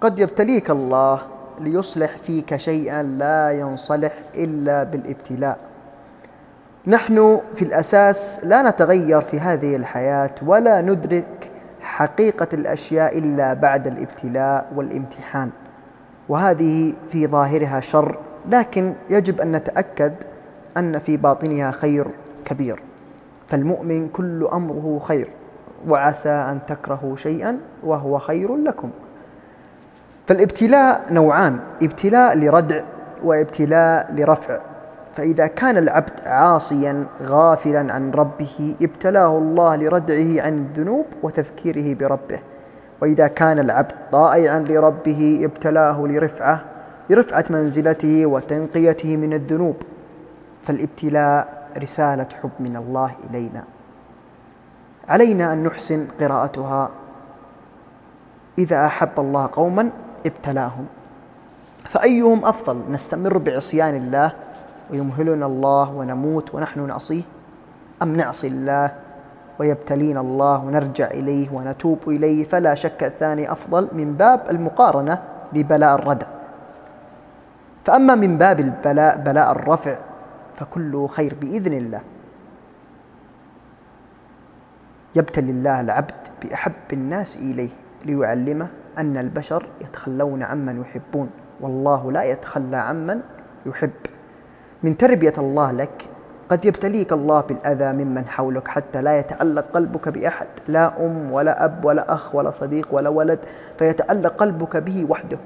قد يبتليك الله ليصلح فيك شيئا لا ينصلح إلا بالابتلاء. نحن في الأساس لا نتغير في هذه الحياة ولا ندرك حقيقة الأشياء إلا بعد الابتلاء والامتحان. وهذه في ظاهرها شر لكن يجب أن نتأكد أن في باطنها خير كبير. فالمؤمن كل أمره خير وعسى أن تكرهوا شيئا وهو خير لكم. فالابتلاء نوعان ابتلاء لردع وابتلاء لرفع. فإذا كان العبد عاصيا غافلا عن ربه ابتلاه الله لردعه عن الذنوب وتذكيره بربه. وإذا كان العبد طائعا لربه ابتلاه لرفعة لرفعة منزلته وتنقيته من الذنوب. فالابتلاء رسالة حب من الله إلينا. علينا أن نحسن قراءتها. إذا أحب الله قوما ابتلاهم فأيهم أفضل؟ نستمر بعصيان الله ويمهلنا الله ونموت ونحن نعصيه؟ أم نعصي الله ويبتلينا الله ونرجع إليه ونتوب إليه؟ فلا شك الثاني أفضل من باب المقارنة لبلاء الردع. فأما من باب البلاء بلاء الرفع فكله خير بإذن الله. يبتلي الله العبد بأحب الناس إليه ليعلمه أن البشر يتخلون عمن يحبون. والله لا يتخلى عمن يحب. من تربية الله لك قد يبتليك الله بالأذى ممن حولك حتى لا يتعلق قلبك بأحد. لا أم ولا أب ولا أخ ولا صديق ولا ولد فيتعلق قلبك به وحده.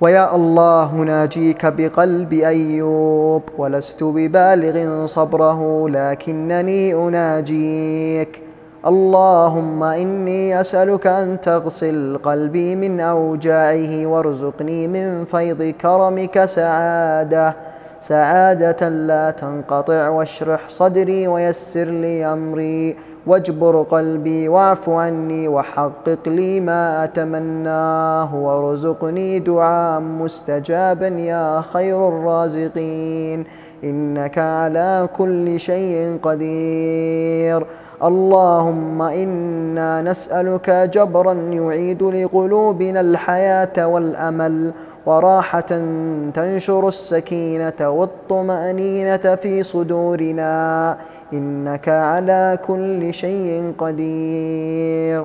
ويا الله ناجيك بقلب أيوب ولست ببالغ صبره لكنني أناجيك. اللهم إني أسألك أن تغسل قلبي من أوجاعه وارزقني من فيض كرمك سعادة. سعادة لا تنقطع واشرح صدري ويسر لي أمري. واجبر قلبي واعف عني وحقق لي ما أتمناه. وارزقني دعاء مستجابا يا خير الرازقين. إنك على كل شيء قدير. اللهم إنا نسألك جبرا يعيد لقلوبنا الحياة والأمل وراحة تنشر السكينة والطمأنينة في صدورنا إنك على كل شيء قدير.